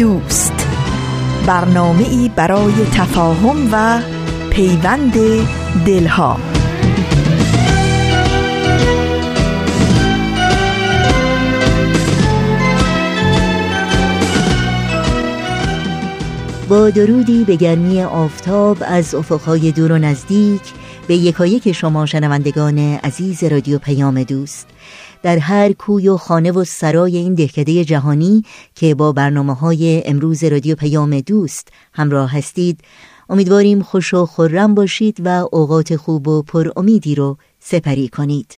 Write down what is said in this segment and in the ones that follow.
دوست. برنامه ای برای تفاهم و پیوند دلها. با درودی به گرمی آفتاب از افقهای دور و نزدیک به یکایک شما شنوندگان عزیز رادیو پیام دوست. در هر کوی و خانه و سرای این دهکده جهانی که با برنامه های امروز رادیو پیام دوست همراه هستید امیدواریم خوش و خورم باشید و اوقات خوب و پر امیدی رو سپری کنید.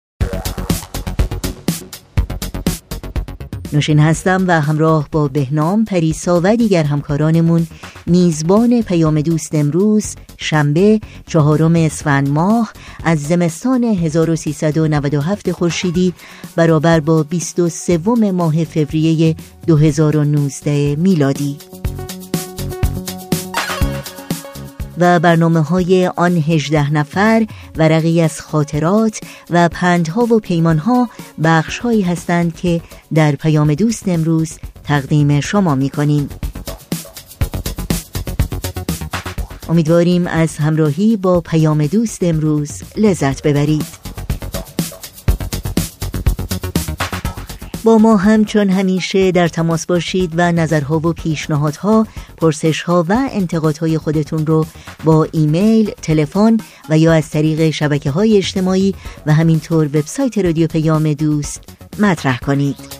نوشین هستم و همراه با بهنام پریسا و دیگر همکارانمون میزبان پیام دوست امروز شنبه چهارم اسفند ماه از زمستان 1397 خورشیدی برابر با 23 ماه فوریه 2019 میلادی. و برنامه های آن هجده نفر ورقی از خاطرات و پندها و پیمانها بخش هایی هستند که در پیام دوست امروز تقدیم شما می کنیم. امیدواریم از همراهی با پیام دوست امروز لذت ببرید با ما هم چون همیشه در تماس باشید و نظرها و پیشنهادها، پرسشها و انتقادهای خودتون رو با ایمیل، تلفن و یا از طریق شبکه های اجتماعی و همینطور وبسایت رادیو پیام دوست مطرح کنید.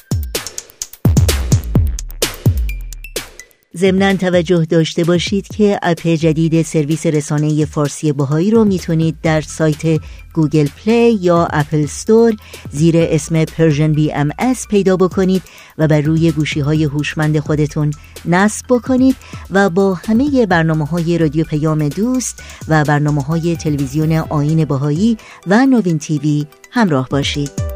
ضمنا توجه داشته باشید که app جدید سرویس رسانه فارسی بهایی رو می‌تونید در سایت Google Play یا Apple Store زیر اسم Persian BMS پیدا بکنید و بر روی گوشی های هوشمند خودتون نصب بکنید و با همه برنامه های رادیو پیام دوست و برنامه های تلویزیون آیین بهایی و نوین TV همراه باشید.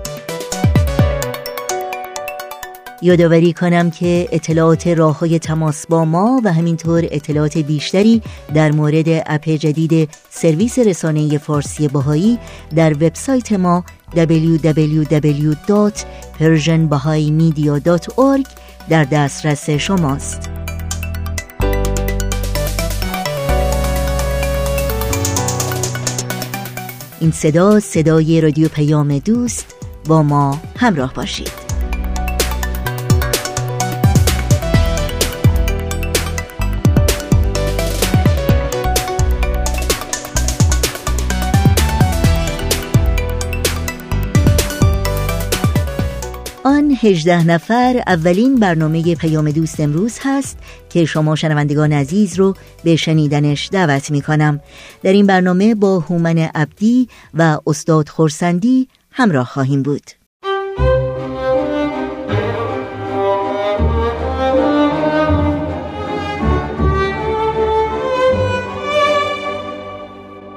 یادآوری کنم که اطلاعات راه های تماس با ما و همینطور اطلاعات بیشتری در مورد اپ جدید سرویس رسانه فارسی باهایی در وبسایت ما www.persianbahaimedia.org در دسترس شماست. این صدا صدای رادیو پیام دوست با ما همراه باشید. آن هجده نفر اولین برنامه پیام دوست امروز هست که شما شنوندگان عزیز رو به شنیدنش دعوت می کنم در این برنامه با هومن عبدی و استاد خورسندی همراه خواهیم بود.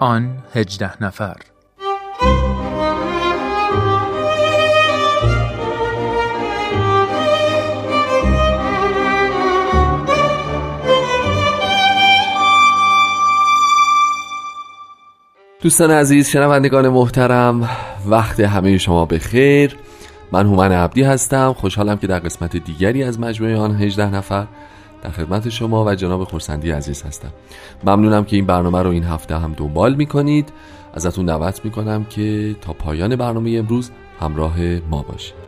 آن هجده نفر دوستان عزیز شنوندگان محترم وقت همه شما به خیر من هومن عبدی هستم. خوشحالم که در قسمت دیگری از مجموعه آن 18 نفر در خدمت شما و جناب خورسندی عزیز هستم. ممنونم که این برنامه رو این هفته هم دنبال می‌کنید. ازتون دعوت می‌کنم که تا پایان برنامه امروز همراه ما باشید.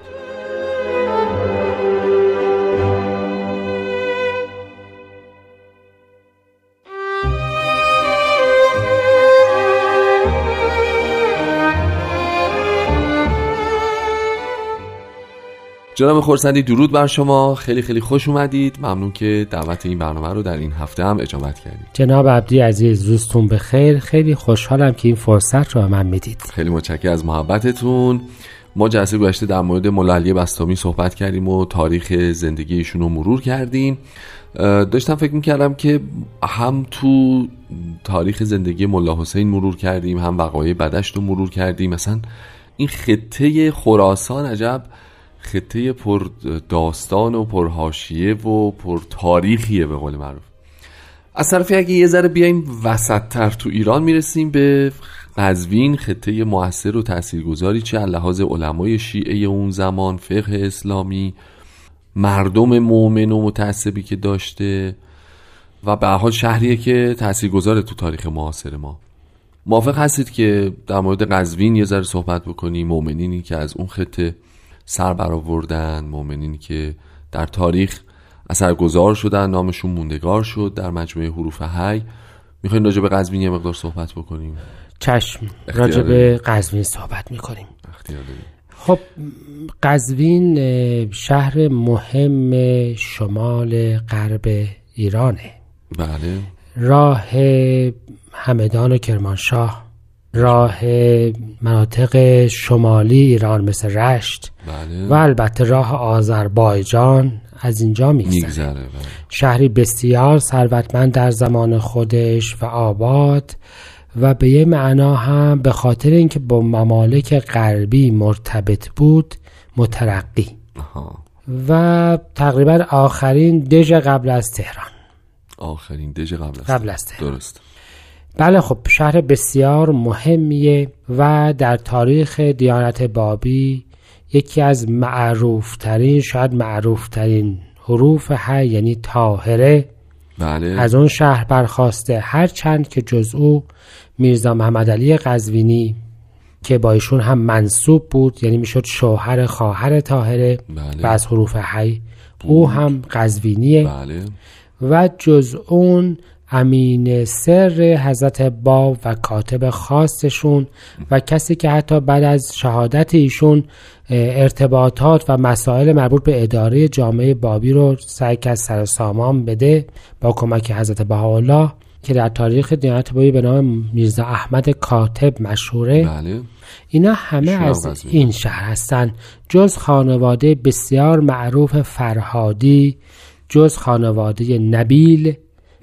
جناب خورسندی درود بر شما. خیلی خیلی خوش اومدید. ممنون که دعوت این برنامه رو در این هفته هم اجابت کردید. جناب عبدی عزیز روزتون بخیر. خیلی خوشحالم که این فرصت رو من می‌دید. خیلی متشکرم از محبتتون. ما جلسه گذشته در مورد ملالی بستامی صحبت کردیم و تاریخ زندگی ایشون رو مرور کردیم. داشتم فکر می‌کردم که هم تو تاریخ زندگی ملا حسین مرور کردیم هم وقایع بدشت رو مرور کردیم. مثلا این خطه خراسان عجب خطه پر داستان و پر حاشیه و پر تاریخیه به قول معروف. از طرفی اگه یه ذره بیایم وسطتر تو ایران می‌رسیم به قزوین خطه موثر و تاثیرگذاری چه لحاظ علمای شیعه اون زمان فقه اسلامی مردم مؤمن و متعصبی که داشته و به حال شهریه که تاثیرگذاره تو تاریخ معاصر ما. موافق هستید که در مورد قزوین یه ذره صحبت بکنیم مؤمنینی که از اون خطه سر برآوردن مؤمنینی که در تاریخ اثرگذار شدن نامشون موندگار شد در مجموعه حروف حی. می‌خوایم راجع به قزوین یه مقدار صحبت بکنیم؟ چشم. راجع به قزوین صحبت می‌کنیم. خب قزوین شهر مهم شمال غرب ایرانه. بله. راه همدان و کرمانشاه. راه مناطق شمالی ایران مثل رشت بله. و البته راه آذربایجان از اینجا میگذره. بله. شهری بسیار ثروتمند در زمان خودش و آباد و به یه معنا هم به خاطر اینکه با ممالک غربی مرتبط بود مترقی. و تقریبا آخرین دژ قبل از تهران. آخرین دژ قبل از قبل از تهران. درست. بله خب شهر بسیار مهمیه و در تاریخ دیانت بابی یکی از معروفترین شاید معروفترین حروف ه یعنی تاهره بله. از اون شهر برخواسته هرچند که جز او میرزا محمد علی قزوینی که با ایشون هم منصوب بود یعنی می‌شد شوهر خواهر تاهره بله. و از حروف حی او هم قزوینیه بله. و جز اون امین سر حضرت باب و کاتب خاصشون و کسی که حتی بعد از شهادت ایشون ارتباطات و مسائل مربوط به اداره جامعه بابی رو سعی کرد سر سامان بده با کمک حضرت بهاءالله که در تاریخ دیانت بابی به نام میرزا احمد کاتب مشهوره. بله. اینا همه از این شهر هستن. جز خانواده بسیار معروف فرهادی جز خانواده نبیل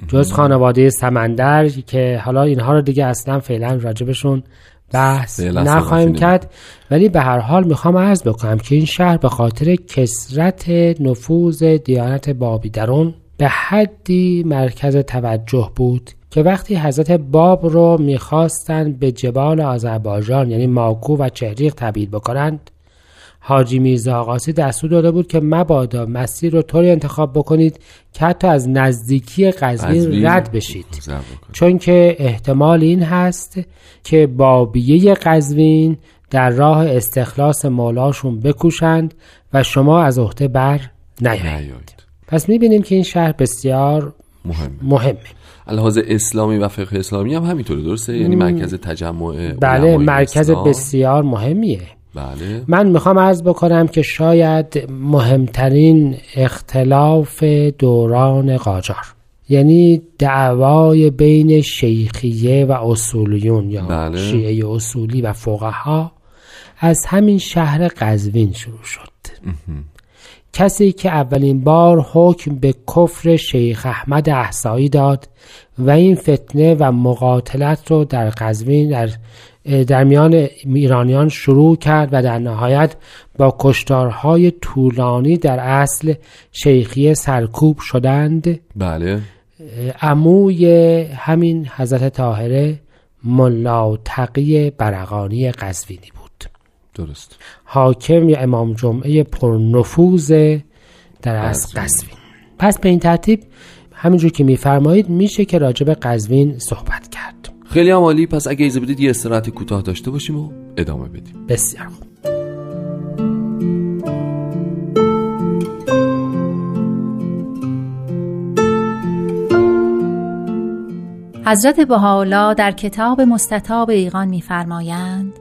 جز خانواده سمندر که حالا اینها رو دیگه اصلا فعلا راجبشون بحث نخواهیم کرد. ولی به هر حال می‌خوام عرض بکنم که این شهر به خاطر کسرت نفوذ دیانت بابی درون به حدی مرکز توجه بود که وقتی حضرت باب رو می‌خواستند به جبال آذربایجان یعنی ماکو و چهریق تبعید بکنند حاجی میرزا آقاسی دستور داده بود که مبادا مسیر رو طوری انتخاب بکنید که حتی از نزدیکی قزوین رد بشید. چون که احتمال این هست که بابیه قزوین در راه استخلاص مولاشون بکوشند و شما از عهده بر نیایید. پس می‌بینیم که این شهر بسیار مهمه, مهمه. الهاز اسلامی و فقه اسلامی هم همینطوره درسته؟ یعنی مرکز تجمع بله مرکز بسیار مهمیه. بله. من می‌خوام عرض بکنم که شاید مهمترین اختلاف دوران قاجار یعنی دعوای بین شیخیه و اصولیون یا بله. شیعه اصولی و فقها از همین شهر قزوین شروع شد کسی که اولین بار حکم به کفر شیخ احمد احسایی داد و این فتنه و مقاتلت رو در قزوین در در میان ایرانیان شروع کرد و در نهایت با کشتارهای طولانی در اصل شیخی سرکوب شدند. بله. عموی همین حضرت طاهره ملا تقی برقانی قزوینی بود. درست. حاکم یا امام جمعه پرنفوذ در از قزوین. پس به این ترتیب همینجور که میفرمایید میشه که راجع به قزوین صحبت کرد. خیلی هم عالی. پس اگه ایزه بدید یه استراحت کوتاه داشته باشیم و ادامه بدیم. بسیار خوب. حضرت بهاءالله در کتاب مستطاب ایقان می‌فرمایند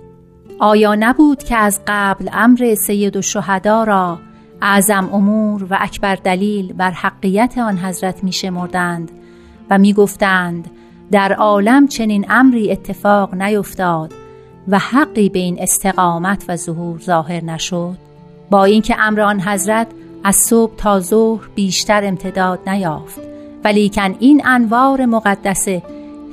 آیا نبود که از قبل امر سید الشهدا را اعظم امور و اکبر دلیل بر حقیت آن حضرت میشمردند و می‌گفتند در عالم چنین امری اتفاق نیفتاد و حقی به این استقامت و ظهور ظاهر نشد با اینکه امر آن حضرت از صبح تا ظهر بیشتر امتداد نیافت. ولیکن این انوار مقدسه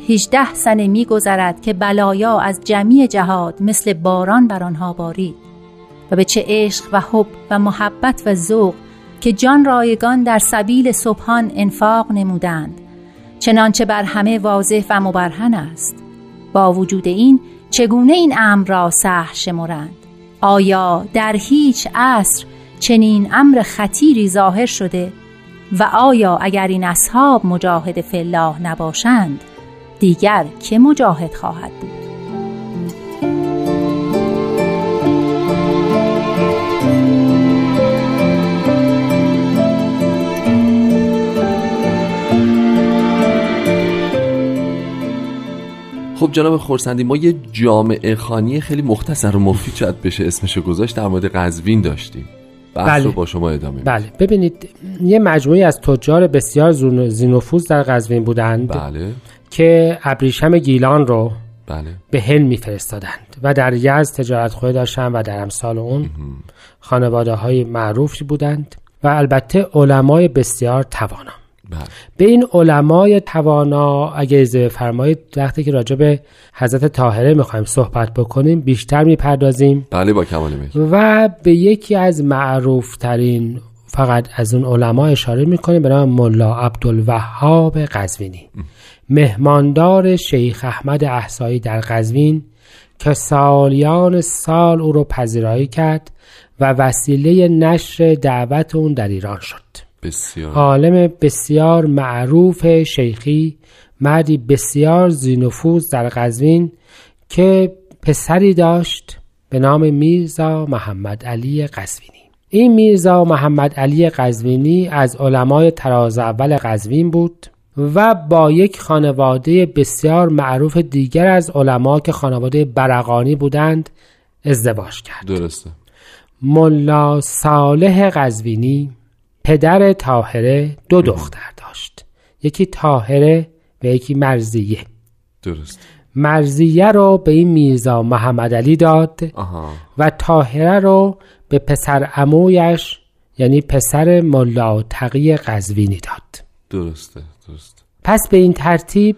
هجده سنه می گذرد که بلایا از جمعی جهاد مثل باران بر آنها بارید و به چه عشق و حب و محبت و ذوق که جان رایگان در سبیل صبحان انفاق نمودند. چنانچه بر همه واضح و مبرهن است. با وجود این چگونه این امر را سهل شمرند؟ آیا در هیچ عصر چنین امر خطیری ظاهر شده؟ و آیا اگر این اصحاب مجاهد فلاح نباشند دیگر که مجاهد خواهد بود؟ خب جناب خورسندی ما یه جامعه خانی خیلی مختصر و مفید شاید بشه اسمشو گذاشت در مورد قزوین داشتیم بحث بله. با شما ادامه بله ببینید یه مجموعی از تجار بسیار زینوفوز در قزوین بودند بله. که ابریشم گیلان رو بله. به هل میفرستادند و در یزد تجارت خواهی داشتن و در امثال اون خانواده های معروفی بودند و البته علمای بسیار توانا. به این علمای توانا اگه اجازه فرمایید وقتی که راجع به حضرت طاهره می‌خوایم صحبت بکنیم بیشتر می‌پردازیم. بله با کمال و به یکی از معروف ترین فقط از اون علما اشاره می‌کنیم به نام ملا عبدالوهاب قزوینی. مهماندار شیخ احمد احسایی در قزوین که سالیان سال او رو پذیرایی کرد و وسیله نشر دعوت اون در ایران شد. بسیار. عالم بسیار معروف شیخی مردی بسیار زینفوز در قزوین که پسری داشت به نام میرزا محمد علی قزوینی این میرزا محمد علی قزوینی از علمای تراز اول قزوین بود و با یک خانواده بسیار معروف دیگر از علما که خانواده برقانی بودند ازدواج کرد. درسته. ملا صالح قزوینی پدر تاهره دو دختر داشت. یکی تاهره و یکی مرزیه درست. مرزیه رو به این میرزا محمد علی داد و تاهره رو به پسر امویش یعنی پسر ملا تقی قزوینی داد. درسته درست. پس به این ترتیب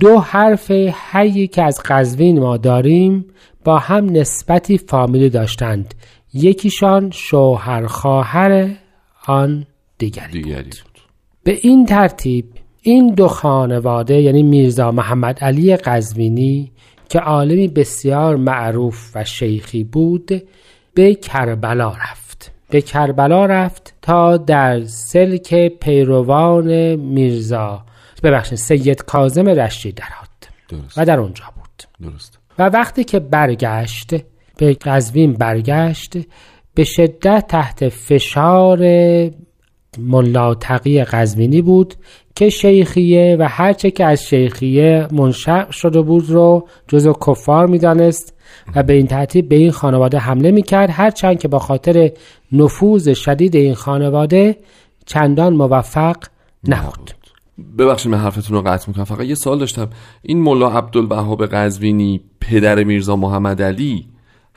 دو حرف هایی که از قزوین ما داریم با هم نسبتی فامیلی داشتند. یکیشان شوهر خواهر آن دیگری, دیگری بود. به این ترتیب این دو خانواده یعنی میرزا محمد علی قزوینی که عالمی بسیار معروف و شیخی بود به کربلا رفت. به کربلا رفت تا در سلک پیروان میرزا. ببخشید سید کازم رشتی دراد و در اونجا بود. درست. و وقتی که برگشت به قزوین برگشت به شدت تحت فشار ملا تقی قزوینی بود که شیخیه و هرچه که از شیخیه منشق شده بود رو جزو کفار می‌دانست و به این ترتیب به این خانواده حمله می‌کرد. هرچند که با خاطر نفوذ شدید این خانواده چندان موفق نبود. ببخشید من حرفتون رو قطع می‌کنم. فقط یه سال داشتم. این ملا عبدالوهاب قزوینی پدر میرزا محمد علی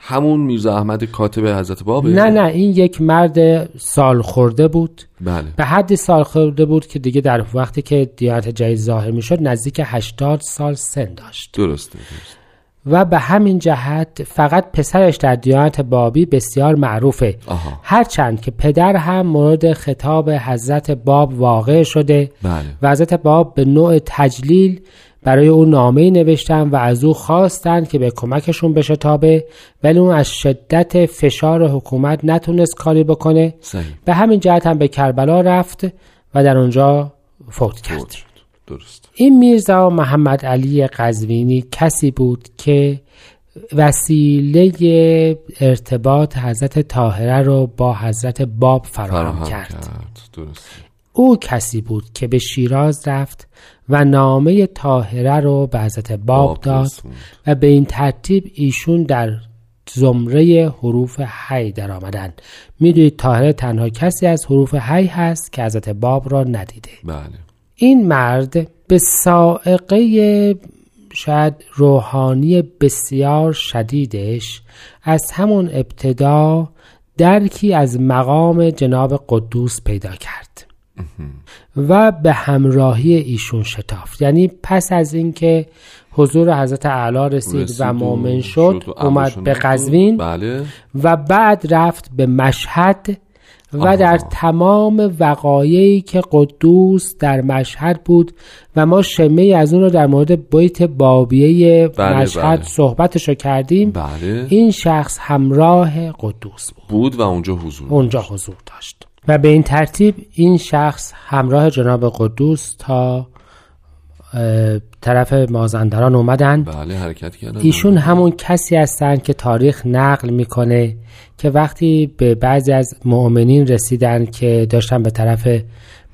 همون میرزا احمد کاتب حضرت بابه نه نه این یک مرد سال خورده بود بله. به حدی سال خورده بود که دیگه در وقتی که دیانت جدید ظاهر می‌شد نزدیک 80 سال سن داشت درسته, درست. و به همین جهت فقط پسرش در دیانت بابی بسیار معروفه آها. هرچند که پدر هم مورد خطاب حضرت باب واقع شده بله. و حضرت باب به نوع تجلیل برای او نامه نوشتن و از او خواستند که به کمکشون بشه تابه ولی اون از شدت فشار حکومت نتونست کاری بکنه به همین جهت هم به کربلا رفت و در اونجا فوت کرد درست. این میرزا محمد علی قزوینی کسی بود که وسیله ارتباط حضرت طاهره رو با حضرت باب فراهم کرد. کرد. درست. او کسی بود که به شیراز رفت و نامه طاهره رو به حضرت باب داد و به این ترتیب ایشون در زمره حروف حی در آمدن می‌دونید طاهره تنها کسی از حروف حی هست که حضرت باب را ندیده. بله. این مرد به سائقه شاید روحانی بسیار شدیدش. از همون ابتدا درکی از مقام جناب قدوس پیدا کرد. و به همراهی ایشون شتافت. یعنی پس از اینکه حضور حضرت اعلی رسید, و مؤمن شد, اومد به قزوین بله. و بعد رفت به مشهد و در تمام وقایعی که قدوس در مشهد بود و ما شمه از اون رو در مورد بیت بابیه بله مشهد بله. صحبتش رو کردیم. بله. این شخص همراه قدوس بود. بود و اونجا حضور اونجا حضور داشت. و به این ترتیب این شخص همراه جناب قدوس تا طرف مازندران اومدن. بله حرکت کردن. ایشون همون کسی هستن که تاریخ نقل می‌کنه که وقتی به بعضی از مؤمنین رسیدن که داشتن به طرف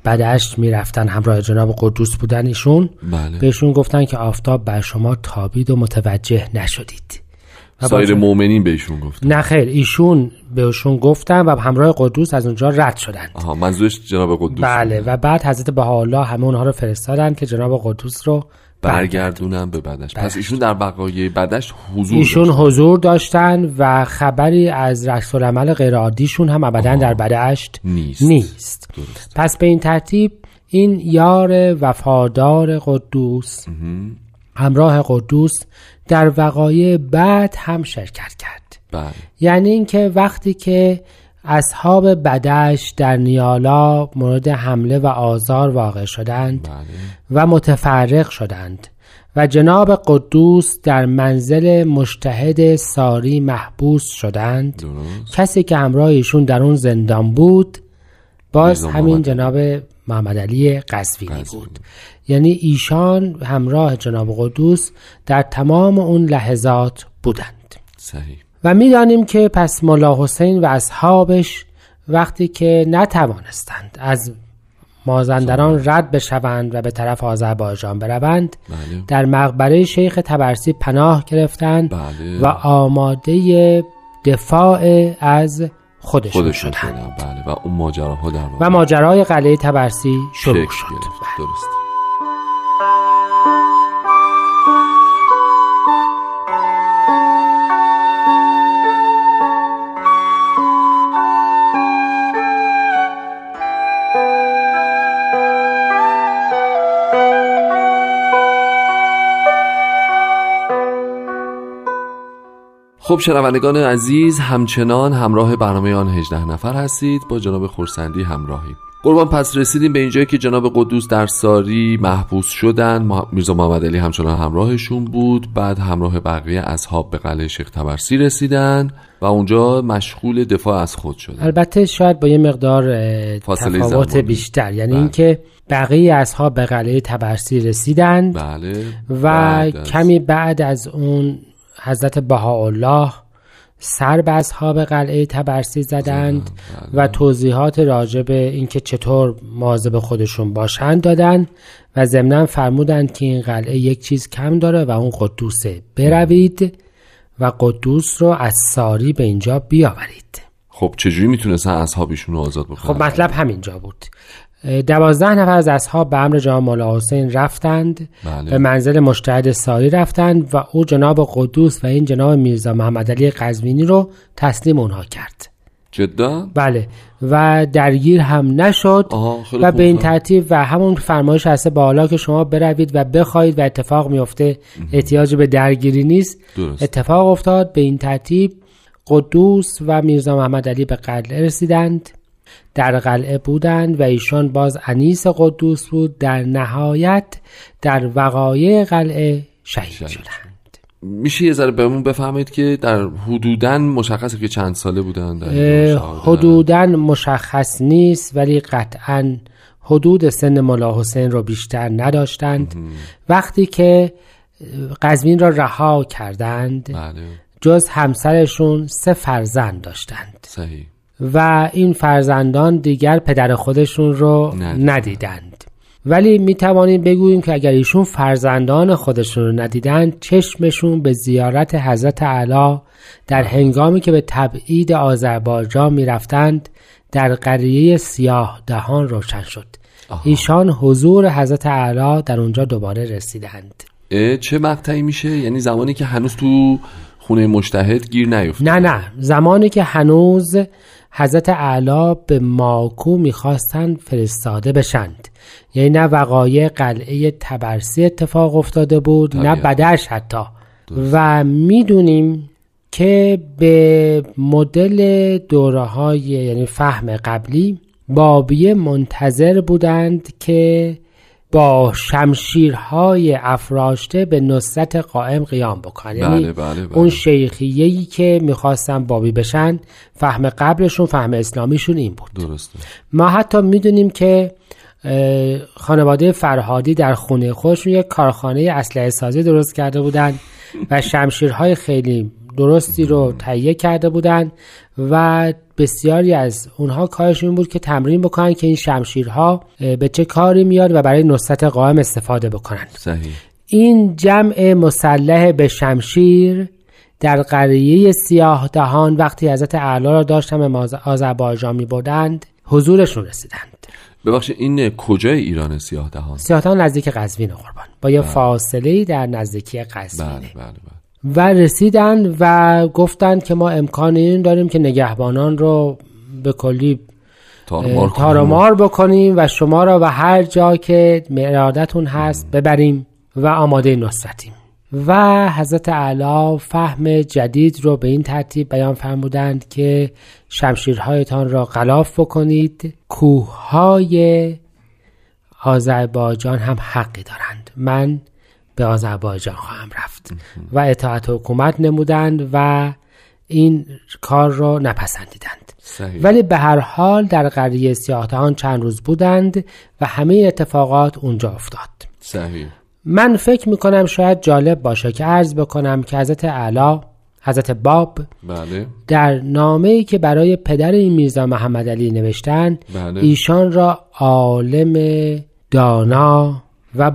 بدشت می‌رفتن همراه جناب قدوس بودن ایشون بله. بهشون گفتن که آفتاب بر شما تابید و متوجه نشدید. سایر مؤمنین بهشون گفتن. نه خیر ایشون بهشون گفتن و همراه قدوس از اونجا رد شدند. آها منظورش جناب قدوس بله و بعد حضرت بهاءالله همه اونها رو فرستادن که جناب قدوس رو برگردونن به بدش. پس ایشون در بقایه بدش حضور ایشون داشتن. حضور داشتن و خبری از رشت العمل غیر عادیشون هم ابدا در بدشت نیست, نیست. پس به این ترتیب این یار وفادار قدوس همراه قدوس در وقایع بعد هم شرکت کرد. بله. یعنی اینکه وقتی که اصحاب بدش در نیالا مورد حمله و آزار واقع شدند بله. و متفرق شدند و جناب قدوس در منزل مشتهد ساری محبوس شدند کسی که همراه ایشون در اون زندان بود باز همین جناب محمد علی قزوینی. بود. یعنی ایشان همراه جناب قدوس در تمام اون لحظات بودند. صحیح. و می‌دانیم که پس ملا حسین و اصحابش وقتی که نتوانستند از مازندران رد بشوند و به طرف آذربایجان بروند بله. در مقبره شیخ تبرسی پناه گرفتند بله. و آماده دفاع از خودشون, خودشون شدند. بله. و اون ماجراها در و ماجرای قلعه تبرسی شروع شد. درست خب شنوندگان عزیز همچنان همراه برنامه آن 18 نفر هستید. با جناب خورسندی همراهی قربان پس رسیدیم به اینجایی که جناب قدوس در ساری محبوس شدن. میرزا محمد علی همچنان همراهشون بود. بعد همراه بقیه اصحاب به قلعه شیخ تبرسی رسیدن و اونجا مشغول دفاع از خود شدن. البته شاید با یه مقدار تفاوت بیشتر. یعنی بله. اینکه بقیه اصحاب به قلعه تبرسی رسیدند بله. و کمی بعد از اون حضرت بهاءالله سر به اصحاب قلعه تبرسی زدند و بله. توضیحات راجع به اینکه چطور مواظب خودشون باشند دادن و ضمنا فرمودند که این قلعه یک چیز کم داره و اون قدوسه بروید و قدوس رو از ساری به اینجا بیاورید. خب چجوری می‌تونستن اصحابشون رو آزاد بکنن؟ خب مطلب همینجا بود. دوازده نفر از اصحاب به امر جناب مولا حسین رفتند بله. به منزل مشتهد ساری رفتند و او جناب قدوس و این جناب میرزا محمد علی قزوینی رو تسلیم اونها کرد جدا؟ بله و درگیر هم نشد و به این ترتیب و همون فرمایش هسته بالا که شما بروید و بخواید و اتفاق میفته احتیاج به درگیری نیست درست. اتفاق افتاد به این ترتیب قدوس و میرزا محمد علی به قلعه رسیدند در قلعه بودند و ایشان باز انیس قدوس بود در نهایت در وقایع قلعه شهید شدند. میشه یه ذره بهمون بفهمید که در حدودن مشخصه که چند ساله بودند حدودن مشخص نیست ولی قطعا حدود سن ملا حسین رو بیشتر نداشتند. وقتی که قزوین را رها کردند بله. جز همسرشون سه فرزند داشتند. صحیح. و این فرزندان دیگر پدر خودشون رو ندیدند. ولی می توانیم بگوییم که اگر ایشون فرزندان خودشون رو ندیدند چشمشون به زیارت حضرت علا در هنگامی که به تبعید آذربایجان می رفتند در قریه سیاه دهان روشن شد. ایشان حضور حضرت علا در اونجا دوباره رسیدند. چه مقطعی میشه؟ یعنی زمانی که هنوز تو خونه مشتهد گیر نیفته نه نه. زمانی که هنوز حضرت اعلی به ماکو می‌خواستند فرستاده بشند. یعنی نه وقایع قلعه تبرسی اتفاق افتاده بود نه بدش حتی. و می‌دونیم که به مدل دوره های یعنی فهم قبلی بابیه منتظر بودند که با شمشیرهای افراشته به نصرت قائم قیام بکنن. بله یعنی بله بله. اون شیخیهی که می‌خواستن بابی بشن فهم قبلشون فهم اسلامیشون این بود. درسته. ما حتی می‌دونیم که خانواده فرهادی در خونه خودشون یک کارخانه اسلحه سازی درست کرده بودن و شمشیرهای خیلی درستی رو تهیه کرده بودن و بسیاری از اونها کارشون بود که تمرین بکنن که این شمشیرها به چه کاری میاد و برای نصرت قائم استفاده بکنن صحیح. این جمع مسلح به شمشیر در قریه سیاه دهان وقتی حضرت اعلی را داشتن به آذربایجان می بودند حضورشون رسیدند ببخشید این کجای ایران سیاه دهان؟ سیاه دهان نزدیک قزوین قربان با یه بله. فاصله در نزدیکی قزوینه بله بله بله. و رسیدن و گفتند که ما امکان این داریم که نگهبانان رو به کلی تارمار بکنیم و شما را و هر جا که مرادتون هست ببریم و آماده نصرتیم. و حضرت اعلی فهم جدید رو به این ترتیب بیان فرمودند که شمشیرهایتان را غلاف بکنید. کوههای آذربایجان هم حقی دارند. من به آذربایجان خواهم رفت و اطاعت حکومت نمودند و این کار را نپسندیدند ولی به هر حال در قریه سیاهتان چند روز بودند و همه اتفاقات اونجا افتاد صحیح. من فکر می‌کنم شاید جالب باشه که عرض بکنم که حضرت اعلی حضرت باب بله. در نامه ای که برای پدر این میرزا محمد علی نوشتن بله. ایشان را عالم دانا و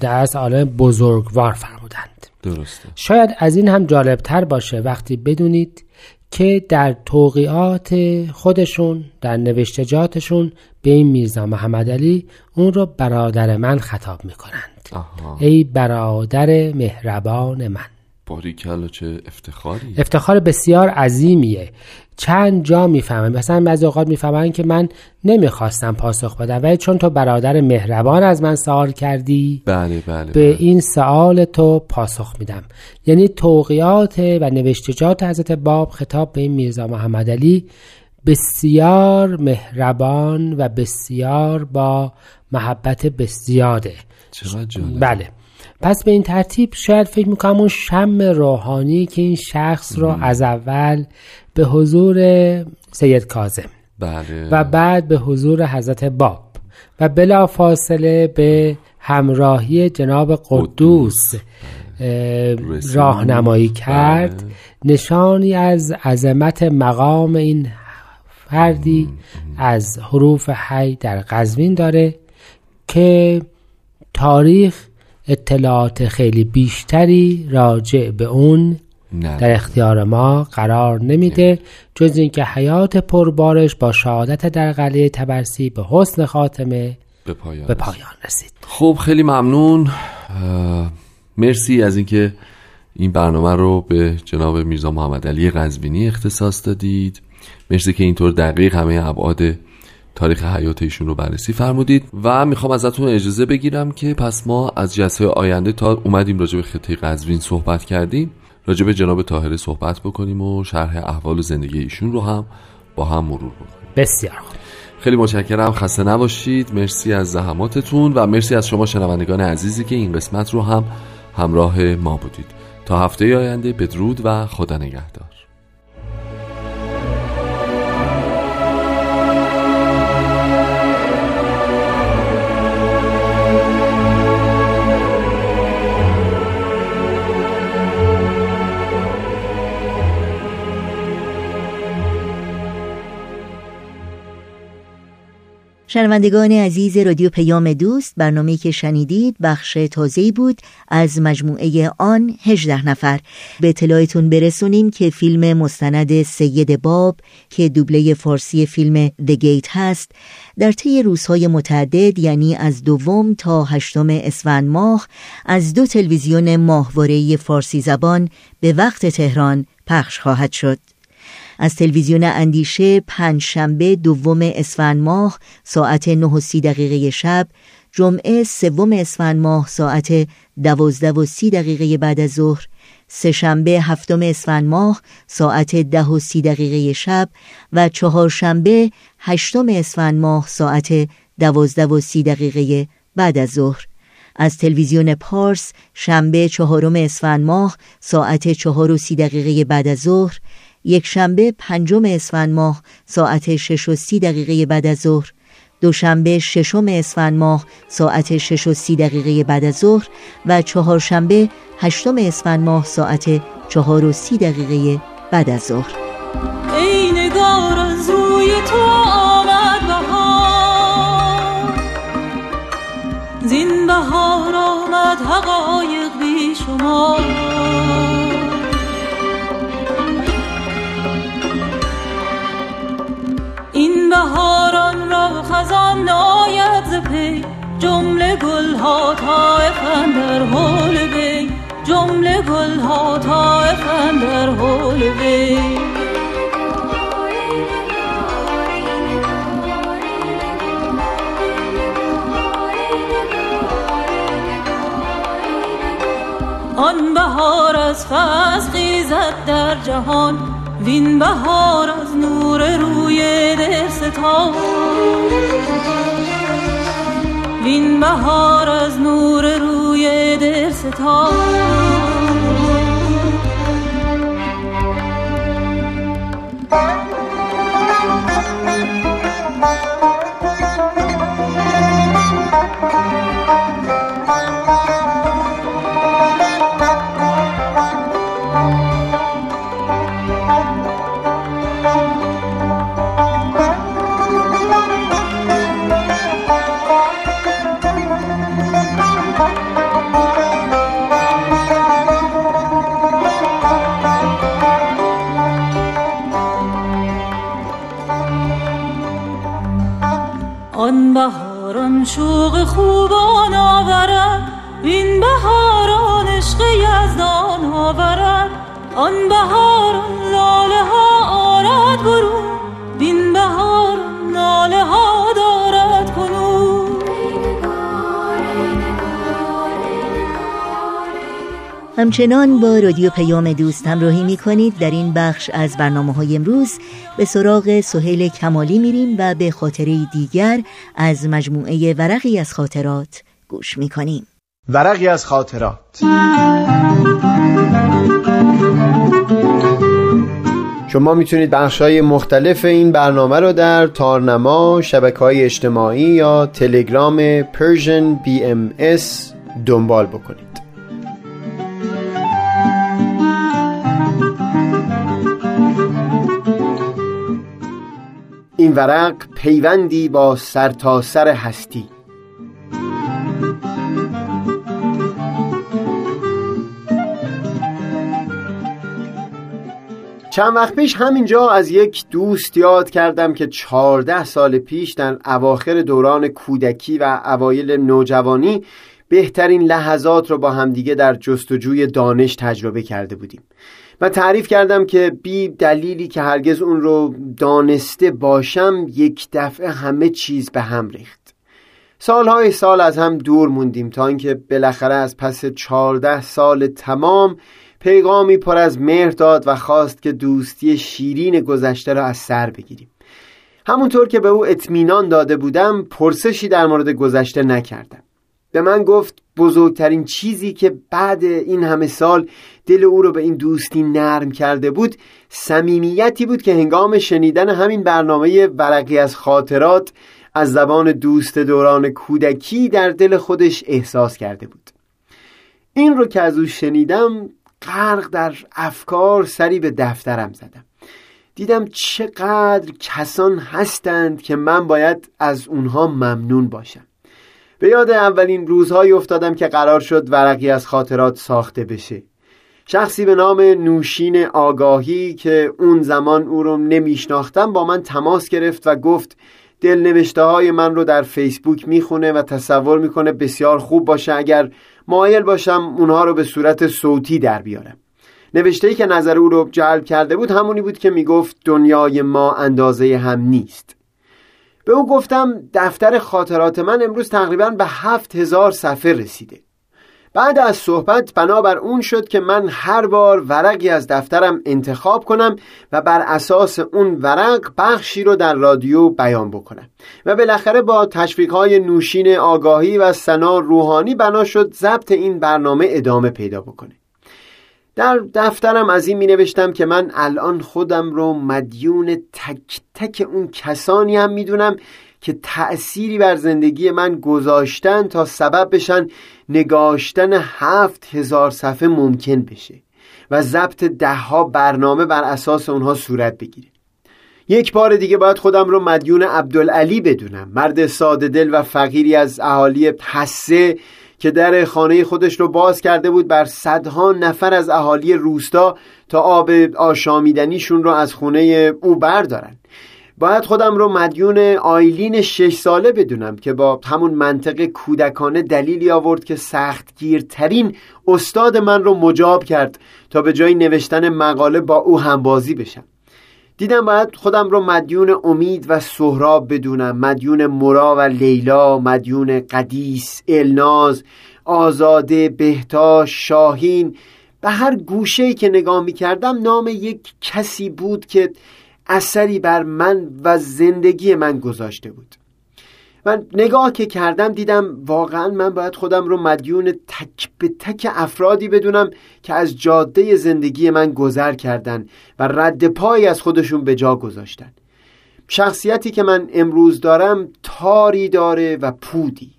در از عالم بزرگوار فرمودند. درسته. شاید از این هم جالبتر باشه وقتی بدونید که در توقیات خودشون در نوشتجاتشون به این میرزا محمد علی اون رو برادر من خطاب می‌کنند. ای برادر مهربان من. باریکلا چه افتخاری. افتخار بسیار عظیمیه. چند جا می‌فهمن. مثلا بعضی اوقات می‌فهمن که من نمی‌خواستم پاسخ بدم ولی چون تو برادر مهربان از من سوال کردی بله بله به بله. این سوال تو پاسخ میدم. یعنی توقیات و نوشتجات حضرت باب خطاب به این میرزا محمد علی بسیار مهربان و بسیار با محبت بسیاره چقدر بله. پس به این ترتیب شاید فکر می‌کنم اون شم روحانی که این شخص رو از اول به حضور سید کازم بله. و بعد به حضور حضرت باب و بلا فاصله به همراهی جناب قدوس راهنمایی کرد. بله. نشانی از عظمت مقام این فردی از حروف حی در قزوین داره که تاریخ اطلاعات خیلی بیشتری راجع به اون در اختیار ما قرار نمیده. جز اینکه حیات پربارش با شهادت در قلعه تبرسی به حسن خاتمه به پایان, به پایان رسید. خب خیلی ممنون. مرسی از اینکه این برنامه رو به جناب میرزا محمد علی قزوینی اختصاص دادید. مرسی که اینطور دقیق همه ابعاد تاریخ حیات ایشون رو بررسی فرمودید و می‌خوام ازتون اجازه بگیرم که پس ما از جلسه آینده تا اومدیم راجع به خطه قزوین صحبت کردیم. راجع به جناب طاهره صحبت بکنیم و شرح احوال زندگی ایشون رو هم با هم مرور بکنیم. بسیار خیلی متشکرم. خسته نباشید. مرسی از زحماتتون و مرسی از شما شنوندگان عزیزی که این قسمت رو هم همراه ما بودید. تا هفته آینده بدرود و خدا نگهدار. شنوندگان عزیز رادیو پیام دوست برنامه که شنیدید بخش تازه بود از مجموعه آن 18 نفر. به اطلاعتون برسونیم که فیلم مستند سید باب که دوبله فارسی فیلم The Gate هست در طی روزهای متعدد یعنی از دوم تا هشتم اسفند ماه از دو تلویزیون ماهواره فارسی زبان به وقت تهران پخش خواهد شد. از تلویزیون اندیشه پنج شنبه دوم اسفند ماه ساعت 9 و سی دقیقه شب جمعه سوم اسفند ماه ساعت دوازده و سی دقیقه بعد از ظهر سهشنبه هفتم اسفند ماه ساعت ده و سی دقیقه شب و چهارشنبه هشتم اسفند ماه ساعت دوازده و سی دقیقه بعد از ظهر. از تلویزیون پارس شنبه چهارم اسفند ماه ساعت چهار و سی دقیقه بعد از ظهر یک شنبه پنجم اسفند ماه ساعت شش و سی دقیقه بعد از ظهر. دوشنبه ششم اسفند ماه ساعت شش و سی دقیقه بعد از ظهر. و چهارشنبه هشتم اسفند ماه ساعت چهار و سی دقیقه بعد از ظهر. از تو آمد زین بهار آمد حقایق بی شما خزان ناید ز پی جمله گل ها طایفن در حول بی جمله گل ها طایفن در حول بی آن بهار از فصل خیزد در جهان. وین بهار از نور روی دل ستا وین بهار از نور روی دل ستا شوق خوبان آورد. این بهاران عشق یزدان آورد. آن بهاران لاله ها آرد برون همچنان با رادیو پیام دوست همراهی می کنید در این بخش از برنامه های امروز به سراغ سهیل کمالی میریم و به خاطره دیگر از مجموعه ورقی از خاطرات گوش می‌کنیم. ورقی از خاطرات. شما می‌تونید بخش های مختلف این برنامه رو در تارنما، شبکه های اجتماعی یا تلگرام Persian BMS دنبال بکنید. این ورق پیوندی با سرتاسر سر هستی. چند وقت پیش همینجا از یک دوست یاد کردم که چهارده سال پیش در اواخر دوران کودکی و اوایل نوجوانی بهترین لحظات رو با همدیگه در جستجوی دانش تجربه کرده بودیم. و تعریف کردم که بی دلیلی که هرگز اون رو دانسته باشم یک دفعه همه چیز به هم ریخت. سالهای سال از هم دور موندیم تا اینکه بالاخره از پس چهارده سال تمام پیغامی پر از مهر داد و خواست که دوستی شیرین گذشته را از سر بگیریم. همونطور که به او اطمینان داده بودم پرسشی در مورد گذشته نکردم. به من گفت بزرگترین چیزی که بعد این همه سال دل او رو به این دوستی نرم کرده بود صمیمیتی بود که هنگام شنیدن همین برنامه ورقی از خاطرات از زبان دوست دوران کودکی در دل خودش احساس کرده بود. این رو که از او شنیدم غرق در افکار سری به دفترم زدم. دیدم چقدر کسان هستند که من باید از اونها ممنون باشم. به یاد اولین روزهایی افتادم که قرار شد ورقی از خاطرات ساخته بشه. شخصی به نام نوشین آگاهی که اون زمان او رو نمیشناختم با من تماس گرفت و گفت دلنوشته های من رو در فیسبوک می‌خونه و تصور می‌کنه بسیار خوب باشه اگر مایل باشم اونها رو به صورت صوتی در بیارم. نوشته ای که نظر او رو جلب کرده بود همونی بود که می‌گفت دنیای ما اندازه هم نیست. به او گفتم دفتر خاطرات من امروز تقریبا به هفت هزار صفحه رسیده. بعد از صحبت بنابر اون شد که من هر بار ورقی از دفترم انتخاب کنم و بر اساس اون ورق بخشی رو در رادیو بیان بکنم. و بالاخره با تشویق های نوشین آگاهی و سنا روحانی بنا شد ضبط این برنامه ادامه پیدا بکنه. در دفترم از این می نوشتم که من الان خودم رو مدیون تک تک اون کسانی هم می‌دونم که تأثیری بر زندگی من گذاشتن تا سبب بشن نگاشتن هفت هزار صفحه ممکن بشه و ضبط دهها برنامه بر اساس اونها صورت بگیره. یک بار دیگه باید خودم رو مدیون عبدالعلی بدونم. مرد ساده دل و فقیری از اهالی حسه که در خانه خودش رو باز کرده بود بر صدها نفر از اهالی روستا تا آب آشامیدنیشون رو از خونه او بردارن. باید خودم رو مدیون آیلین شش ساله بدونم که با همون منطق کودکانه دلیلی آورد که سختگیرترین استاد من رو مجاب کرد تا به جای نوشتن مقاله با او همبازی بشم. دیدم باید خودم رو مدیون امید و سهراب بدونم. مدیون مرا و لیلا مدیون قدیس الناز آزاده بهتاش شاهین. به هر گوشه که نگاه می کردم نام یک کسی بود که اثری بر من و زندگی من گذاشته بود. من نگاه که کردم دیدم واقعا من باید خودم رو مدیون تک به تک افرادی بدونم که از جاده زندگی من گذر کردن و رد پای از خودشون به جا گذاشتن. شخصیتی که من امروز دارم تاری داره و پودی.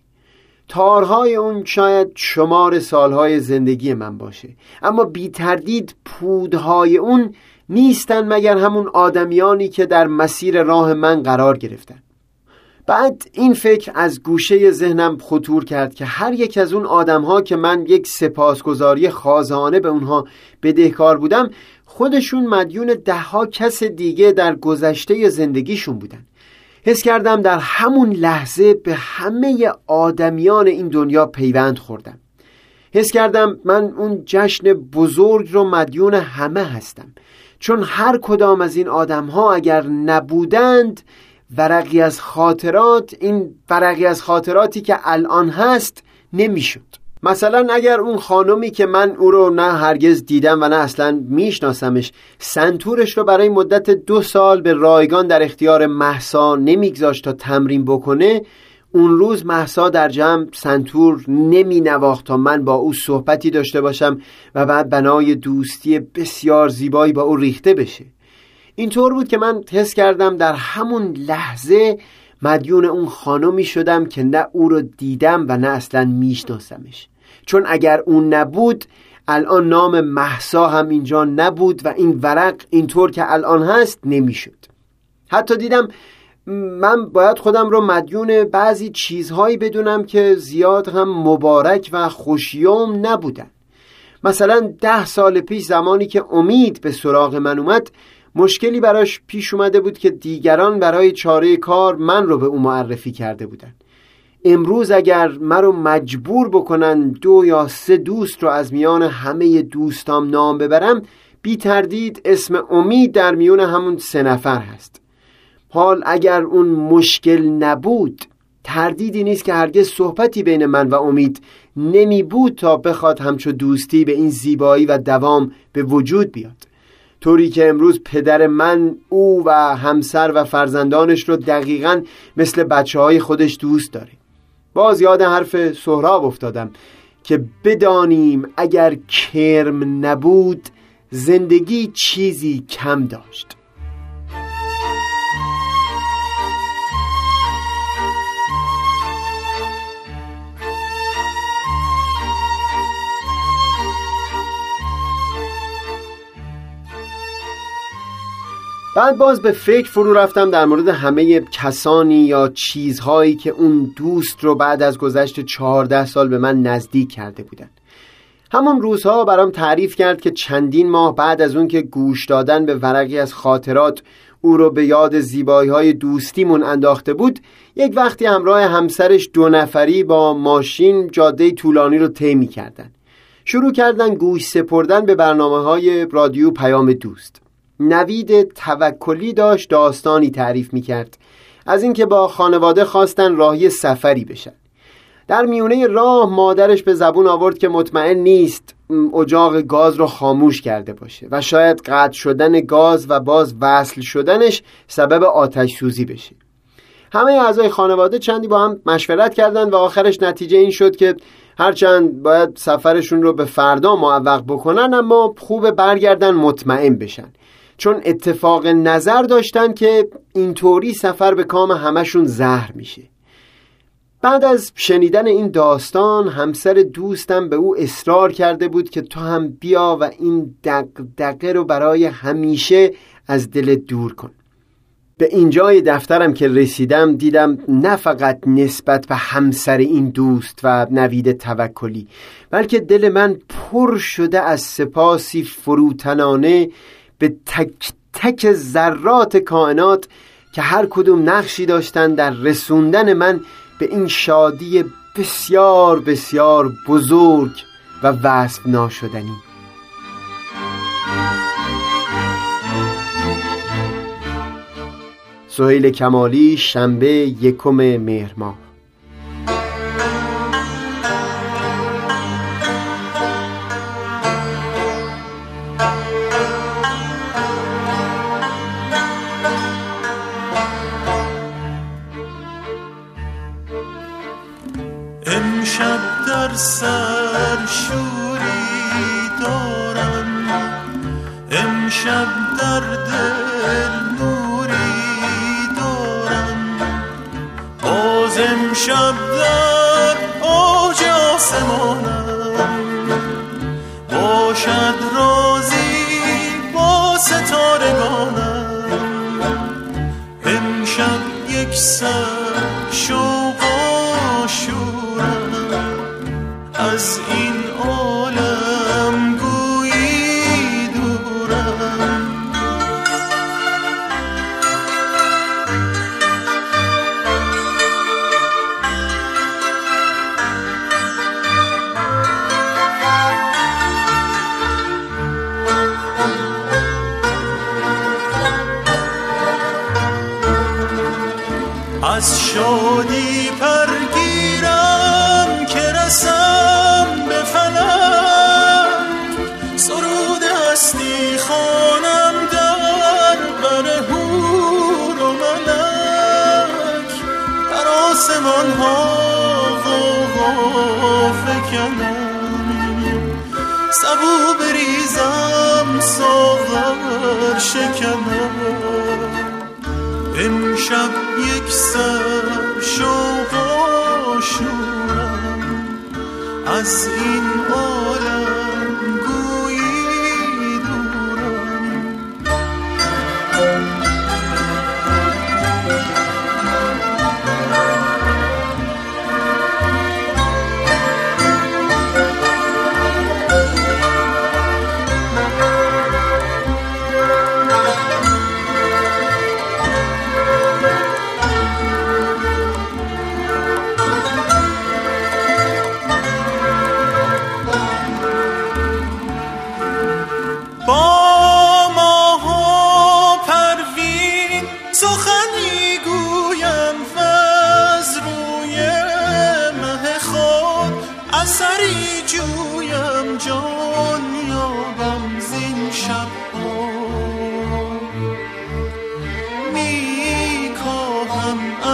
تارهای اون شاید شمار سالهای زندگی من باشه. اما بی تردید پودهای اون نیستن مگر همون آدمیانی که در مسیر راه من قرار گرفتن. بعد این فکر از گوشه ذهنم خطور کرد که هر یک از اون آدم که من یک سپاسگزاری خازانه به اونها بدهکار بودم خودشون مدیون دهها کس دیگه در گذشته زندگیشون بودن. حس کردم در همون لحظه به همه آدمیان این دنیا پیوند خوردم. حس کردم من اون جشن بزرگ رو مدیون همه هستم. چون هر کدام از این آدم ها اگر نبودند ورقی از خاطرات این ورقی از خاطراتی که الان هست نمی‌شد. مثلا اگر اون خانمی که من او رو نه هرگز دیدم و نه اصلا میشناسمش سنتورش رو برای مدت دو سال به رایگان در اختیار محسا نمیگذاشت تا تمرین بکنه اون روز محسا در جمع سنتور نمی نواخت تا من با او صحبتی داشته باشم و بعد بنای دوستی بسیار زیبایی با او ریخته بشه. اینطور بود که من حس کردم در همون لحظه مدیون اون خانمی شدم که نه او رو دیدم و نه اصلا میشناسمش. چون اگر اون نبود الان نام محسا هم اینجا نبود و این ورق اینطور که الان هست نمی‌شد. حتی دیدم من باید خودم رو مدیون بعضی چیزهایی بدونم که زیاد هم مبارک و خوشیوم نبودن. مثلا ده سال پیش زمانی که امید به سراغ من اومد مشکلی براش پیش اومده بود که دیگران برای چاره کار من رو به او معرفی کرده بودن. امروز اگر من رو مجبور بکنن دو یا سه دوست رو از میان همه دوستام نام ببرم بی تردید اسم امید در میون همون سه نفر هست. حال اگر اون مشکل نبود تردیدی نیست که هرگز صحبتی بین من و امید نمی بود تا بخواد همچو دوستی به این زیبایی و دوام به وجود بیاد. طوری که امروز پدر من او و همسر و فرزندانش رو دقیقا مثل بچه های خودش دوست داره. باز یاد حرف سهراب افتادم که بدانیم اگر کرم نبود زندگی چیزی کم داشت. بعد باز به فکر فرو رفتم در مورد همه کسانی یا چیزهایی که اون دوست رو بعد از گذشت چهارده سال به من نزدیک کرده بودن. همون روزها برام تعریف کرد که چندین ماه بعد از اون که گوش دادن به ورقی از خاطرات او رو به یاد زیبایی های دوستیمون انداخته بود یک وقتی همراه همسرش دو نفری با ماشین جاده طولانی رو طی کردن شروع کردن گوش سپردن به برنامه های رادیو پیام دوست. نوید توکلی داشت داستانی تعریف می کرد از اینکه با خانواده خواستن راهی سفری بشن. در میونه راه مادرش به زبون آورد که مطمئن نیست اجاق گاز رو خاموش کرده باشه و شاید قطع شدن گاز و باز وصل شدنش سبب آتش سوزی بشه. همه اعضای خانواده چندی با هم مشورت کردند و آخرش نتیجه این شد که هرچند باید سفرشون رو به فردا معوق بکنن اما خوب برگردن مطمئن بشن. چون اتفاق نظر داشتن که اینطوری سفر به کام همشون زهر میشه. بعد از شنیدن این داستان همسر دوستم به او اصرار کرده بود که تو هم بیا و این دقدقه رو برای همیشه از دل دور کن. به اینجای دفترم که رسیدم دیدم نه فقط نسبت به همسر این دوست و نوید توکلی بلکه دل من پر شده از سپاسی فروتنانه به تک تک ذرات کائنات که هر کدوم نقشی داشتن در رسوندن من به این شادی بسیار بسیار بزرگ و وصف ناشدنی سهیل کمالی شنبه یکم مهر از ساغر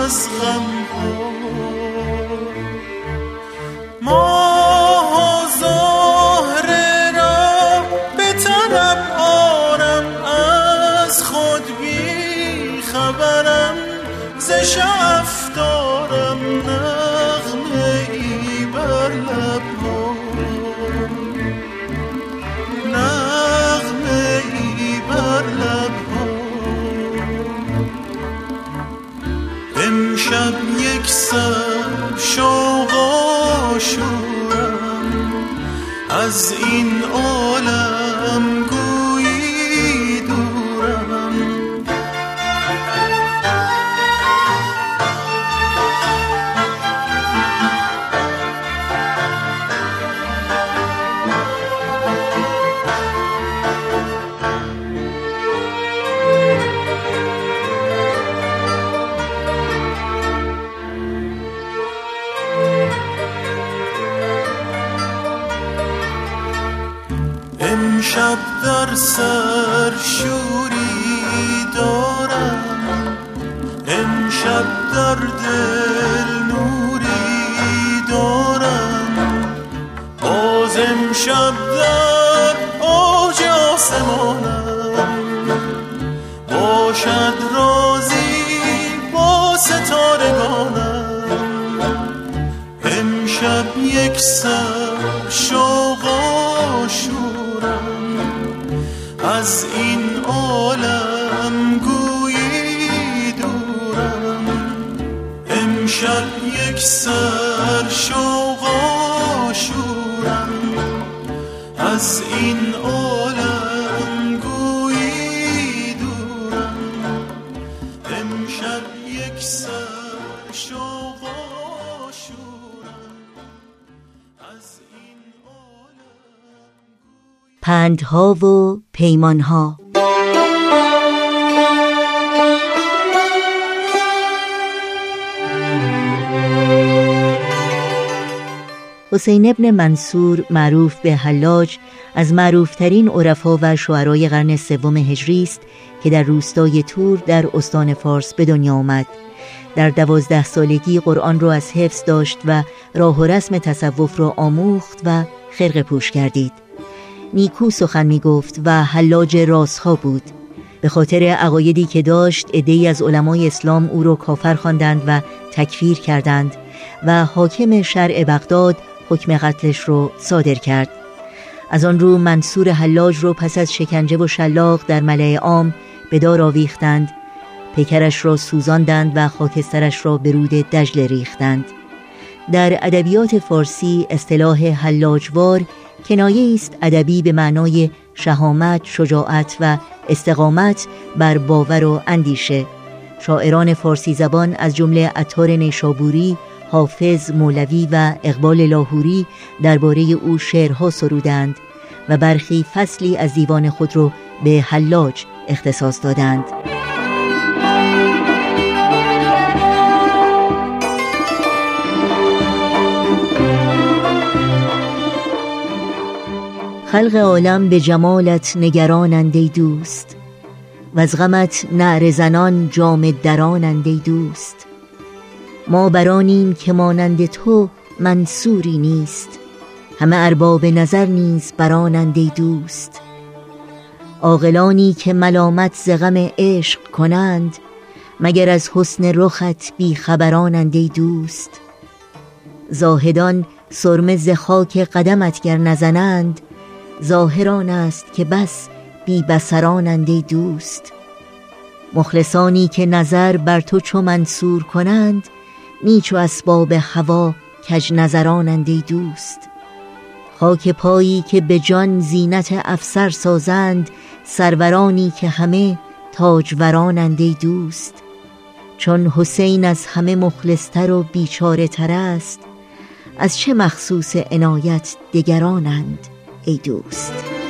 أسخن امشب در آج آسمانم. باشد رازی با ستارگانم. امشب یک سر پندها و پیمانها. حسین ابن منصور معروف به حلاج از معروفترین عرفا و شعرای قرن سوم هجری است که در روستای تور در استان فارس به دنیا آمد. در دوازده سالگی قرآن را از حفظ داشت و راه و رسم تصوف را آموخت و خرق پوش کردید نیکو سخن می گفت و حلاج راسها بود. به خاطر عقایدی که داشت ادهی از علمای اسلام او را کافر خواندند و تکفیر کردند و حاکم شرع بغداد حکم قتلش رو صادر کرد. از آن رو منصور حلاج رو پس از شکنجه و شلاق در ملع عام به دار آویختند. پیکرش را سوزاندند و خاکسترش را به رود دجله ریختند. در ادبیات فارسی اصطلاح حلاجوار کنایه است ادبی به معنای شهامت، شجاعت و استقامت بر باور و اندیشه. شاعران فارسی زبان از جمله عطار نیشابوری، حافظ مولوی و اقبال لاهوری درباره او شعرها سرودند و برخی فصلی از دیوان خود را به حلاج اختصاص دادند. خلق عالم به جمالت نگرانند ای دوست. و از غمت نعر زنان جام درانند ای دوست. ما برانیم که مانند تو منصوری نیست. همه ارباب نظر نیز برانند ای دوست. عاقلانی که ملامت ز غم عشق کنند مگر از حسن رخت بی خبرانند ای دوست. زاهدان سرمه ز خاک قدمت گر نزنند ظاهران است که بس بی بسرانند ای دوست. مخلصانی که نظر بر تو چو منصور کنند نیچ و اسباب هوا کج نظرانند ای دوست. خاک پایی که به جان زینت افسر سازند سرورانی که همه تاجورانند ای دوست. چون حسین از همه مخلصتر و بیچاره تر است از چه مخصوص عنایت دگرانند؟ ای دوست.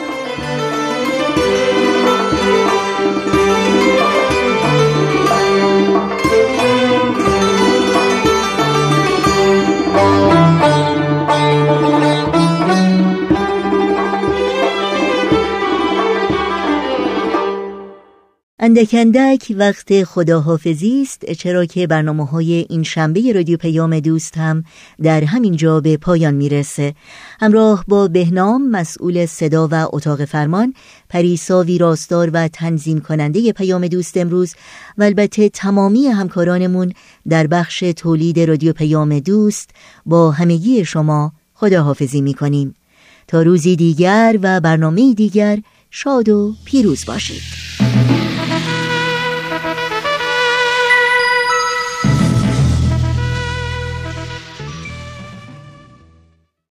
اندک وقت خداحافظی است چرا که برنامه های این شنبه رادیو پیام دوست هم در همین جا به پایان می‌رسه. همراه با بهنام مسئول صدا و اتاق فرمان پریسا ویراستار و تنظیم کننده پیام دوست امروز و البته تمامی همکارانمون در بخش تولید رادیو پیام دوست با همگی شما خداحافظی می‌کنیم. تا روزی دیگر و برنامه دیگر شاد و پیروز باشید.